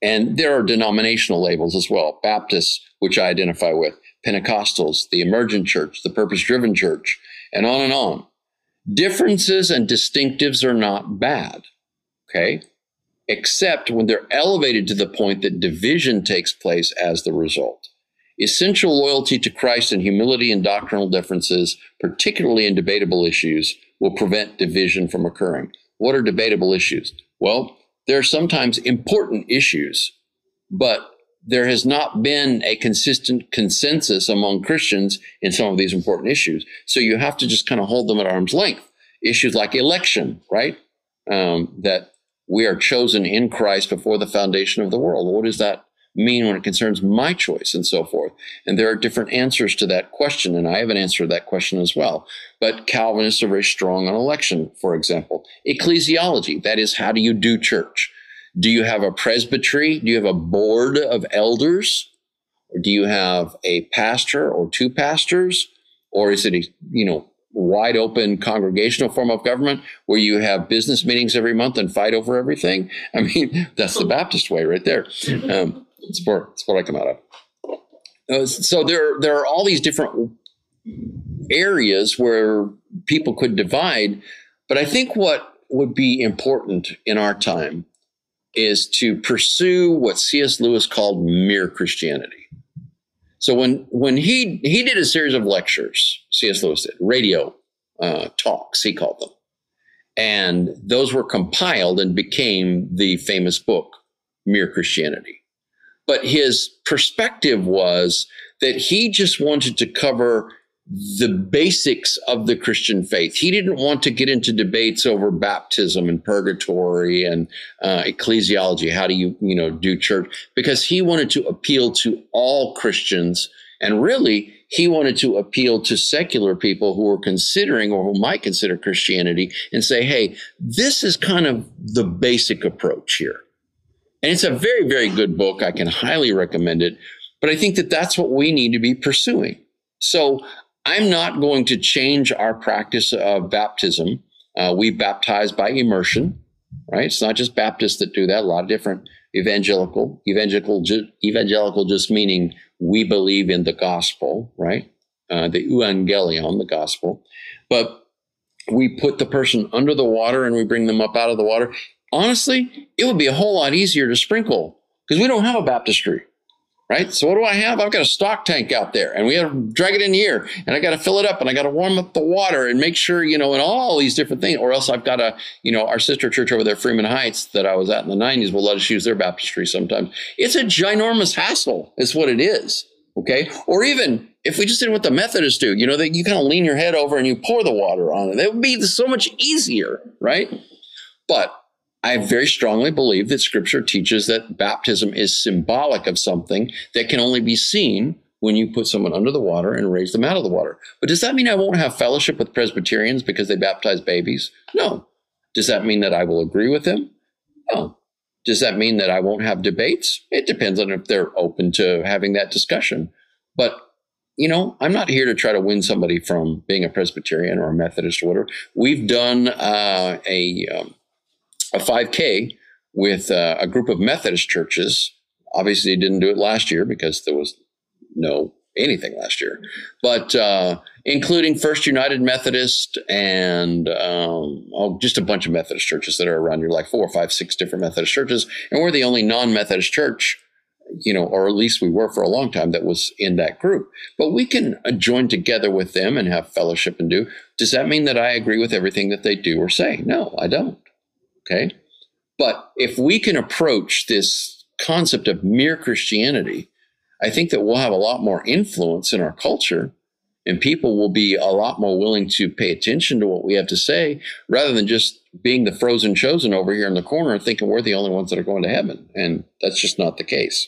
and there are denominational labels as well. Baptists, which I identify with, Pentecostals, the emergent church, the purpose driven church, and on and on. Differences and distinctives are not bad, okay? Except when they're elevated to the point that division takes place as the result. Essential loyalty to Christ and humility in doctrinal differences, particularly in debatable issues, will prevent division from occurring. What are debatable issues? Well, there are sometimes important issues, but there has not been a consistent consensus among Christians in some of these important issues. So you have to just kind of hold them at arm's length. Issues like election, right? Um, that we are chosen in Christ before the foundation of the world. What does that mean when it concerns my choice and so forth? And there are different answers to that question, and I have an answer to that question as well. But Calvinists are very strong on election, for example. Ecclesiology, that is, how do you do church? Do you have a presbytery? Do you have a board of elders? Or do you have a pastor or two pastors? Or is it a, you know, wide open congregational form of government where you have business meetings every month and fight over everything? I mean, that's the Baptist way right there. Um, it's, it's what I come out of. Uh, so there, there are all these different areas where people could divide. But I think what would be important in our time is to pursue what C.S. Lewis called mere Christianity. So when when he he did a series of lectures, C.S. Lewis did radio uh, talks, he called them, and those were compiled and became the famous book, Mere Christianity. But his perspective was that he just wanted to cover the basics of the Christian faith. He didn't want to get into debates over baptism and purgatory and uh, ecclesiology. How do you, you know, do church? Because he wanted to appeal to all Christians, and really, he wanted to appeal to secular people who were considering or who might consider Christianity and say, "Hey, this is kind of the basic approach here." And it's a very, very good book. I can highly recommend it. But I think that that's what we need to be pursuing So I'm not going to change our practice of baptism. Uh, we baptize by immersion, right? It's not just Baptists that do that. A lot of different evangelical, evangelical, evangelical, just meaning we believe in the gospel, right? Uh, the evangelion, the gospel. But we put the person under the water and we bring them up out of the water. Honestly, it would be a whole lot easier to sprinkle because we don't have a baptistry right? So what do I have? I've got a stock tank out there and we have to drag it in here and I got to fill it up and I got to warm up the water and make sure, you know, and all these different things. Or else I've got to, you know, our sister church over there, Freeman Heights, that I was at in the 90s, will let us use their baptistry sometimes. It's a ginormous hassle, is what it is. Okay. Or even if we just did what the Methodists do, you know, that you kind of lean your head over and you pour the water on it. It would be so much easier, right? But I very strongly believe that scripture teaches that baptism is symbolic of something that can only be seen when you put someone under the water and raise them out of the water. But does that mean I won't have fellowship with Presbyterians because they baptize babies? No. Does that mean that I will agree with them? No. Does that mean that I won't have debates? It depends on if they're open to having that discussion. But, you know, I'm not here to try to win somebody from being a Presbyterian or a Methodist or whatever. We've done uh, a. Um, a 5K with uh, a group of Methodist churches. Obviously, didn't do it last year because there was no anything last year, but uh, including First United Methodist and um, oh, just a bunch of Methodist churches that are around here, like four, five, six different Methodist churches, and we're the only non-Methodist church, you know, or at least we were for a long time that was in that group. But we can join together with them and have fellowship and do. Does that mean that I agree with everything that they do or say? No, I don't. Okay. But if we can approach this concept of mere Christianity, I think that we'll have a lot more influence in our culture and people will be a lot more willing to pay attention to what we have to say rather than just being the frozen chosen over here in the corner and thinking we're the only ones that are going to heaven. And that's just not the case.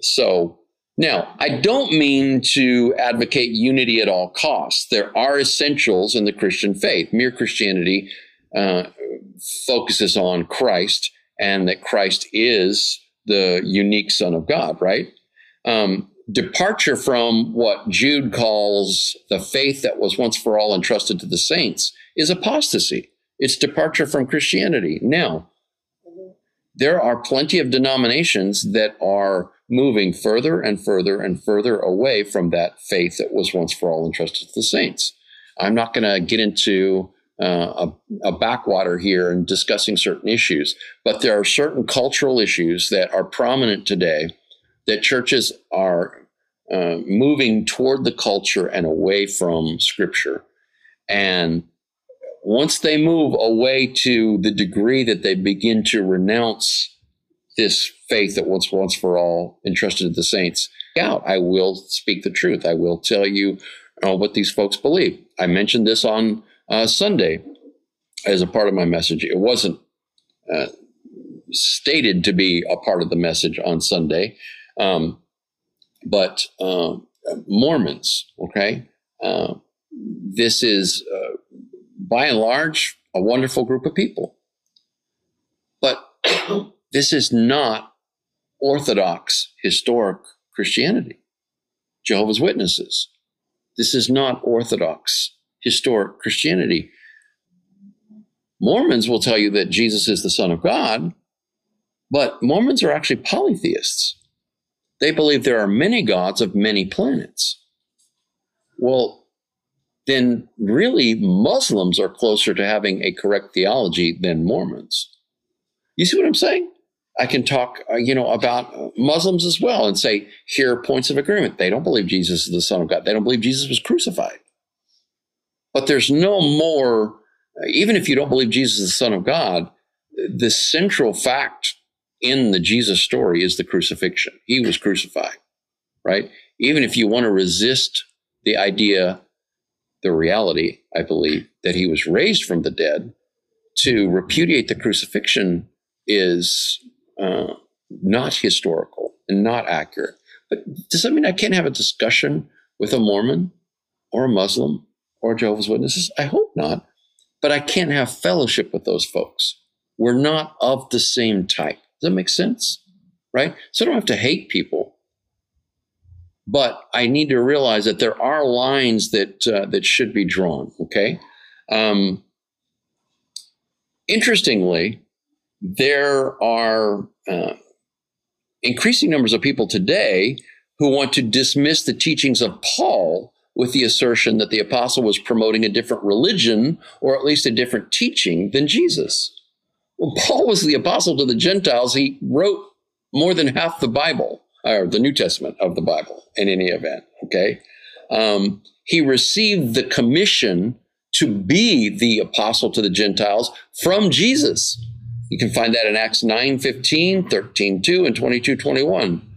So, now, I don't mean to advocate unity at all costs. There are essentials in the Christian faith. Mere Christianity uh, focuses on Christ and that Christ is the unique Son of God, right? Um, departure from what Jude calls the faith that was once for all entrusted to the saints is apostasy. It's departure from Christianity. Now, there are plenty of denominations that are moving further and further and further away from that faith that was once for all entrusted to the saints. I'm not going to get into uh, a, a, backwater here and discussing certain issues, but there are certain cultural issues that are prominent today that churches are uh, moving toward the culture and away from scripture. And once they move away to the degree that they begin to renounce this faith that once once for all entrusted to the saints out, I will speak the truth. I will tell you uh, what these folks believe. I mentioned this on uh, Sunday as a part of my message. It wasn't uh, stated to be a part of the message on Sunday, um, but uh, Mormons, okay? Uh, this is, uh, by and large, a wonderful group of people. But this is not Orthodox historic Christianity. Jehovah's Witnesses. This is not Orthodox historic Christianity. Mormons will tell you that Jesus is the Son of God, but Mormons are actually polytheists. They believe there are many gods of many planets. Well, then really Muslims are closer to having a correct theology than Mormons. You see what I'm saying? I can talk, uh, you know, about Muslims as well and say, here are points of agreement. They don't believe Jesus is the Son of God. They don't believe Jesus was crucified. But there's no more, even if you don't believe Jesus is the Son of God, the central fact in the Jesus story is the crucifixion. He was crucified, right? Even if you want to resist the idea, the reality, I believe, that he was raised from the dead, to repudiate the crucifixion is uh, not historical and not accurate. But does that mean I can't have a discussion with a Mormon or a Muslim or Jehovah's Witnesses? I hope not. But I can't have fellowship with those folks. We're not of the same type. Does that make sense? Right? So I don't have to hate people. but I need to realize that there are lines that uh, that should be drawn. Okay. Um, interestingly, there are uh, increasing numbers of people today who want to dismiss the teachings of Paul with the assertion that the apostle was promoting a different religion or at least a different teaching than Jesus. Well, Paul was the apostle to the Gentiles. He wrote more than half the Bible, or the New Testament of the Bible in any event. Okay. Um, he received the commission to be the apostle to the Gentiles from Jesus. You can find that in Acts 9 15, 13 2, and 22 21.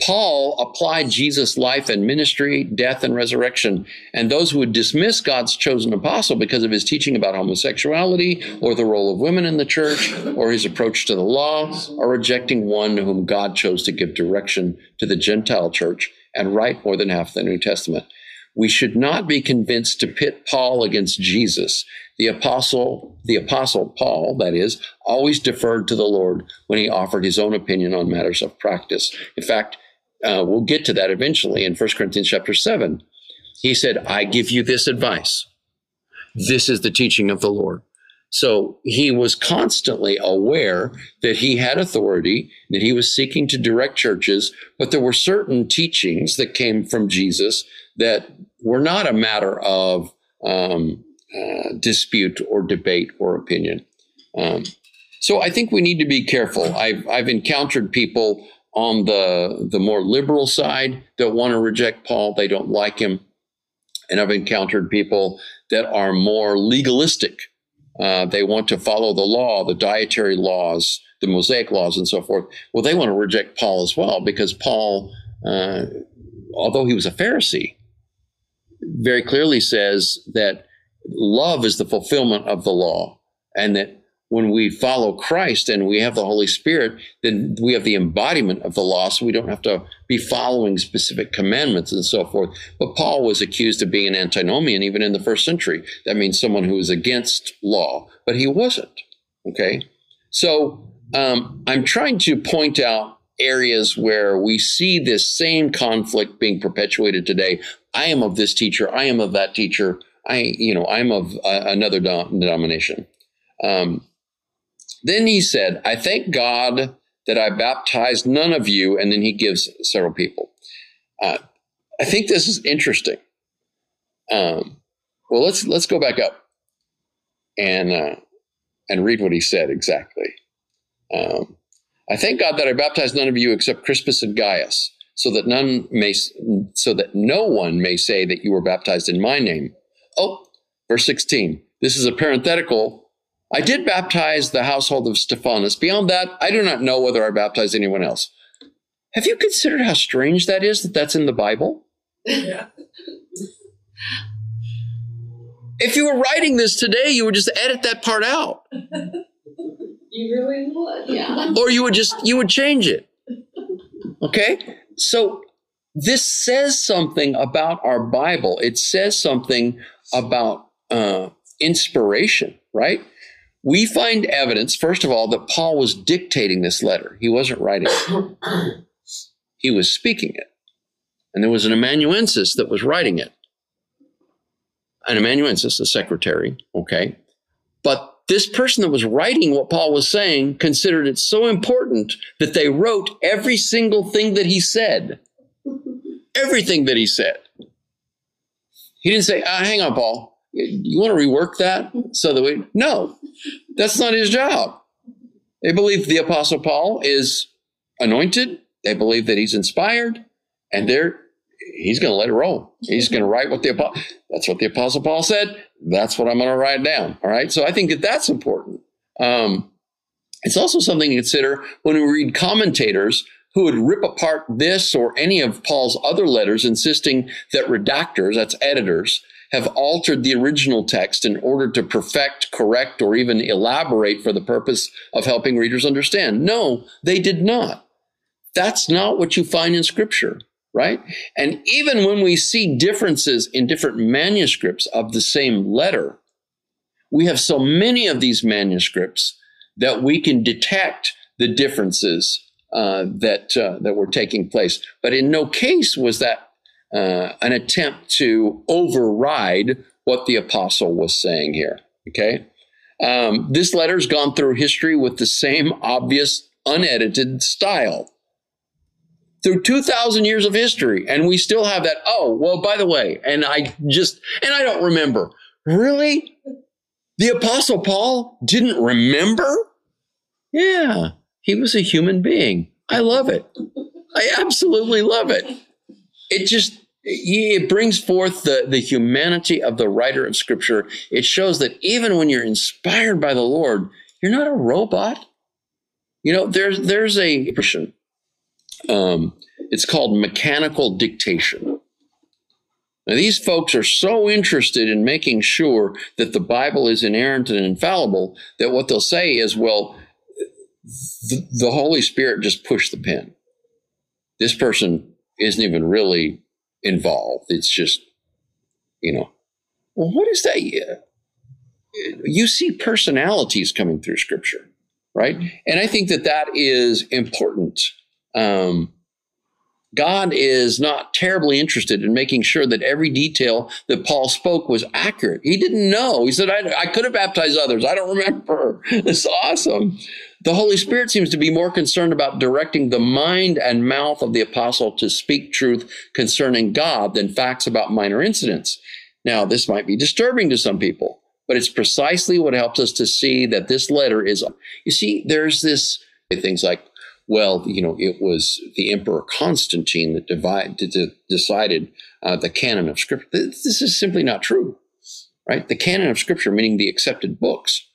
Paul applied Jesus' life and ministry, death and resurrection. And those who would dismiss God's chosen apostle because of his teaching about homosexuality or the role of women in the church or his approach to the law are rejecting one whom God chose to give direction to the Gentile church and write more than half the New Testament. We should not be convinced to pit Paul against Jesus. The apostle, the apostle Paul, that is, always deferred to the Lord when he offered his own opinion on matters of practice. In fact, uh, we'll get to that eventually in 1 Corinthians chapter 7. He said, I give you this advice. This is the teaching of the Lord. So he was constantly aware that he had authority, that he was seeking to direct churches, but there were certain teachings that came from Jesus that were not a matter of um, uh, dispute or debate or opinion. Um, so I think we need to be careful. I've, I've encountered people on the the more liberal side that want to reject Paul. They don't like him, and I've encountered people that are more legalistic. Uh, they want to follow the law, the dietary laws, the Mosaic laws, and so forth. Well, they want to reject Paul as well because Paul, uh, although he was a Pharisee, very clearly says that love is the fulfillment of the law, and that when we follow Christ and we have the Holy Spirit, then we have the embodiment of the law, so we don't have to be following specific commandments and so forth. But Paul was accused of being an antinomian even in the first century. That means someone who is against law, but he wasn't. Okay? So um, I'm trying to point out areas where we see this same conflict being perpetuated today. I am of this teacher, I am of that teacher. I, you know, I'm of uh, another denomination. Um, then he said, I thank God that I baptized none of you. And then he gives several people. Uh, I think this is interesting. Um, well, let's let's go back up and uh, and read what he said exactly. Um, I thank God that I baptized none of you except Crispus and Gaius, so that none may so that no one may say that you were baptized in my name. Oh, verse 16. This is a parenthetical I did baptize the household of Stephanas. Beyond that, I do not know whether I baptized anyone else. Have you considered how strange that is that that's in the Bible? Yeah. if you were writing this today, you would just edit that part out. You really would, yeah. Or you would just you would change it. Okay? So this says something about our Bible. It says something about uh, inspiration, right? We find evidence, first of all, that Paul was dictating this letter. He wasn't writing it, he was speaking it. And there was an amanuensis that was writing it. An amanuensis, a secretary, okay? But this person that was writing what Paul was saying considered it so important that they wrote every single thing that he said. Everything that he said. He didn't say, ah, hang on, Paul you want to rework that? So that we no that's not his job. They believe the apostle paul is anointed. They believe that he's inspired and they're he's going to let it roll. He's going to write what the apostle that's what the apostle paul said. That's what i'm going to write down all right? So i think that that's important. Um, it's also something to consider when we read commentators who would rip apart this or any of paul's other letters insisting that redactors that's editors have altered the original text in order to perfect, correct, or even elaborate for the purpose of helping readers understand. No, they did not. That's not what you find in Scripture, right? And even when we see differences in different manuscripts of the same letter, we have so many of these manuscripts that we can detect the differences uh, that uh, that were taking place. But in no case was that uh, an attempt to override what the apostle was saying here. Okay. Um, this letter's gone through history with the same obvious, unedited style through 2,000 years of history. And we still have that. Oh, well, by the way, and I just, and I don't remember. Really? The Apostle Paul didn't remember? Yeah, he was a human being. I love it. I absolutely love it. It just, it brings forth the, the humanity of the writer of scripture. It shows that even when you're inspired by the Lord, you're not a robot. You know, there's there's a um, it's called mechanical dictation. Now, these folks are so interested in making sure that the Bible is inerrant and infallible that what they'll say is, well, the, the Holy Spirit just pushed the pen. This person isn't even really involved. It's just, you know, well, what is that? You see personalities coming through Scripture, right? And I think that that is important. Um, God is not terribly interested in making sure that every detail that Paul spoke was accurate. He didn't know. He said, I, I could have baptized others. I don't remember. It's awesome. The Holy Spirit seems to be more concerned about directing the mind and mouth of the apostle to speak truth concerning God than facts about minor incidents. Now, this might be disturbing to some people, but it's precisely what helps us to see that this letter is. You see, there's this things like well, you know, it was the Emperor Constantine that divide, decided uh, the canon of Scripture. This is simply not true, right? The canon of Scripture, meaning the accepted books.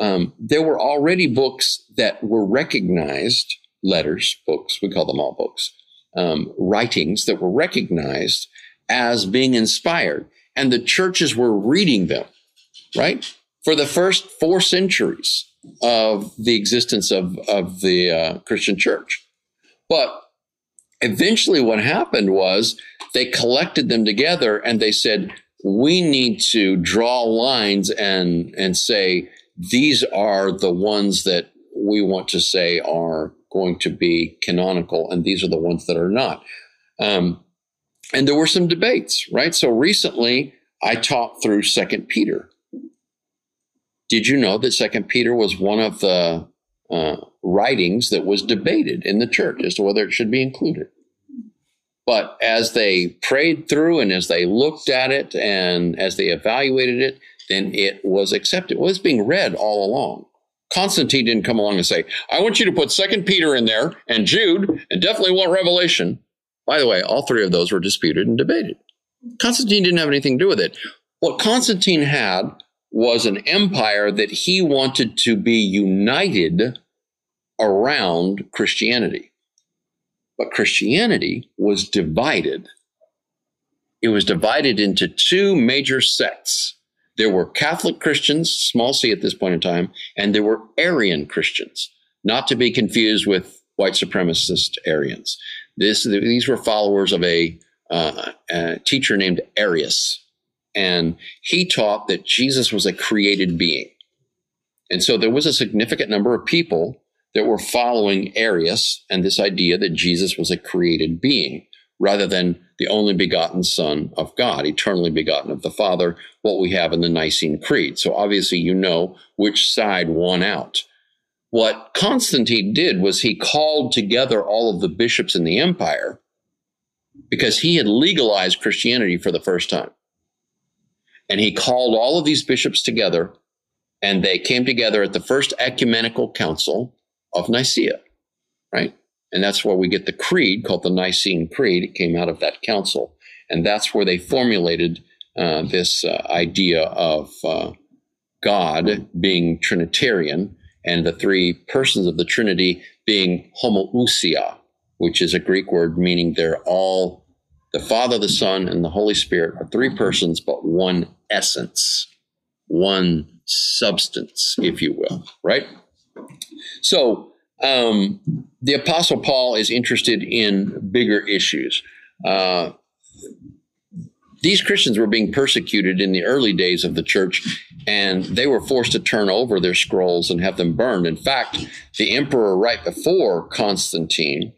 Um, there were already books that were recognized, letters, books, we call them all books, um, writings that were recognized as being inspired. And the churches were reading them, right? For the first four centuries of the existence of, of the uh, Christian church. But eventually, what happened was they collected them together and they said, we need to draw lines and, and say, these are the ones that we want to say are going to be canonical, and these are the ones that are not. Um, and there were some debates, right? So recently, I taught through Second Peter, did you know that Second Peter was one of the uh, writings that was debated in the church as to whether it should be included? But as they prayed through and as they looked at it and as they evaluated it, then it was accepted. Well, it's being read all along. Constantine didn't come along and say, I want you to put Second Peter in there and Jude and definitely want Revelation. By the way, all three of those were disputed and debated. Constantine didn't have anything to do with it. What Constantine had was an empire that he wanted to be united around Christianity. But Christianity was divided. It was divided into two major sects. There were Catholic Christians, small c at this point in time, and there were Arian Christians, not to be confused with white supremacist Aryans. This, these were followers of a, uh, a teacher named Arius, and he taught that Jesus was a created being. And so there was a significant number of people that were following Arius and this idea that Jesus was a created being rather than the only begotten Son of God, eternally begotten of the Father, what we have in the Nicene Creed. So obviously, you know which side won out. What Constantine did was he called together all of the bishops in the empire because he had legalized Christianity for the first time. And he called all of these bishops together, and they came together at the first ecumenical council of Nicaea, right? And that's where we get the creed called the Nicene Creed. It came out of that council. And that's where they formulated uh, this uh, idea of uh, God being Trinitarian and the three persons of the Trinity being homoousia, which is a Greek word meaning they're all the Father, the Son, and the Holy Spirit are three persons, but one essence, one substance, if you will, right? So um, the Apostle Paul is interested in bigger issues. Uh, these Christians were being persecuted in the early days of the church, and they were forced to turn over their scrolls and have them burned. In fact, the emperor right before Constantine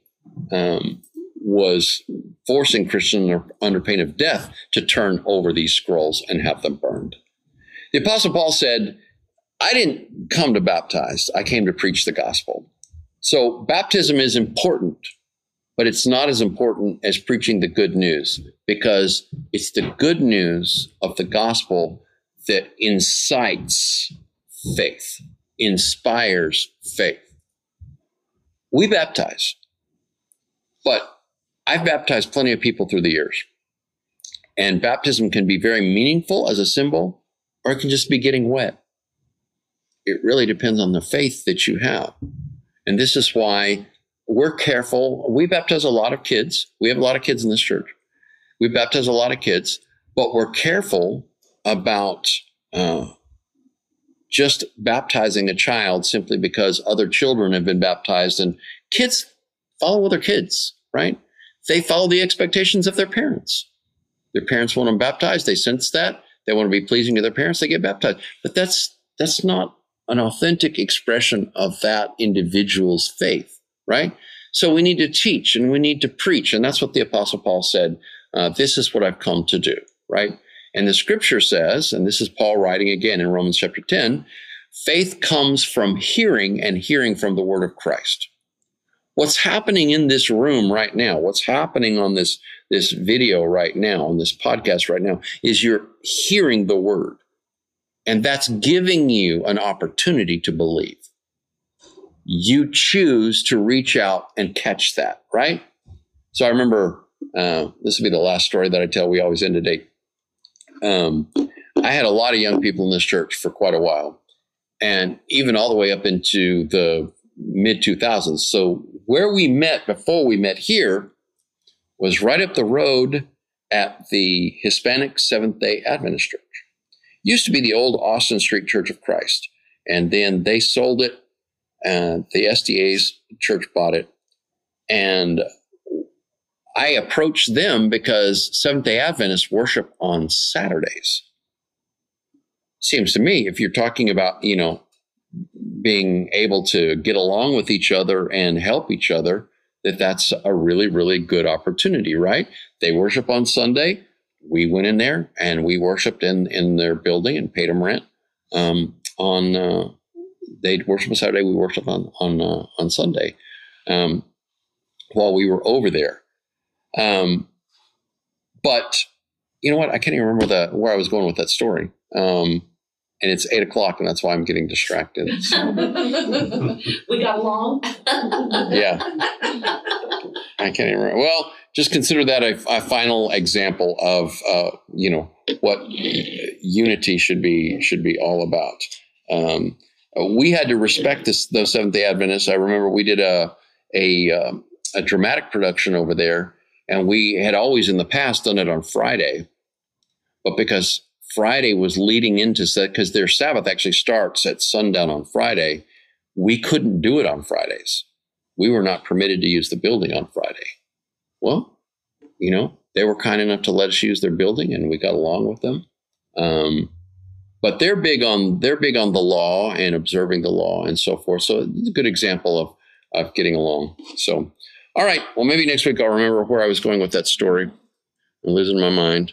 um, was forcing Christians under pain of death to turn over these scrolls and have them burned. The Apostle Paul said, I didn't come to baptize, I came to preach the gospel. So baptism is important, but it's not as important as preaching the good news because it's the good news of the gospel that incites faith, inspires faith. We baptize, but I've baptized plenty of people through the years. And baptism can be very meaningful as a symbol, or it can just be getting wet. It really depends on the faith that you have. And this is why we're careful. We baptize a lot of kids. We have a lot of kids in this church. We baptize a lot of kids, but we're careful about uh, just baptizing a child simply because other children have been baptized. And kids follow other kids, right? They follow the expectations of their parents. Their parents want them baptized. They sense that. They want to be pleasing to their parents. They get baptized. But that's that's not an authentic expression of that individual's faith, right? So we need to teach and we need to preach. And that's what the Apostle Paul said. Uh, this is what I've come to do, right? And the scripture says, and this is Paul writing again in Romans chapter 10 faith comes from hearing and hearing from the word of Christ. What's happening in this room right now, what's happening on this, this video right now, on this podcast right now, is you're hearing the word. And that's giving you an opportunity to believe. You choose to reach out and catch that, right? So I remember uh, this will be the last story that I tell. We always end a date. Um, I had a lot of young people in this church for quite a while, and even all the way up into the mid 2000s. So where we met before we met here was right up the road at the Hispanic Seventh Day Adventist Church. Used to be the old Austin Street Church of Christ, and then they sold it. And the SDA's church bought it, and I approached them because Seventh day Adventists worship on Saturdays. Seems to me, if you're talking about, you know, being able to get along with each other and help each other, that that's a really, really good opportunity, right? They worship on Sunday. We went in there and we worshiped in, in their building and paid them rent. Um, on uh, they worship on Saturday, we worshiped on on uh, on Sunday. Um, while we were over there, um, but you know what? I can't even remember the where I was going with that story. Um, and it's eight o'clock, and that's why I'm getting distracted. we got along. yeah, I can't even remember. Well, just consider that a, a final example of uh, you know what unity should be should be all about. Um, we had to respect this, those Seventh Day Adventists. I remember we did a a, um, a dramatic production over there and we had always in the past done it on Friday. But because Friday was leading into because their Sabbath actually starts at sundown on Friday, we couldn't do it on Fridays. We were not permitted to use the building on Friday. Well, you know, they were kind enough to let us use their building, and we got along with them. Um, but they're big on they're big on the law and observing the law and so forth. So it's a good example of of getting along. So all right. Well, maybe next week I'll remember where I was going with that story. I'm losing my mind.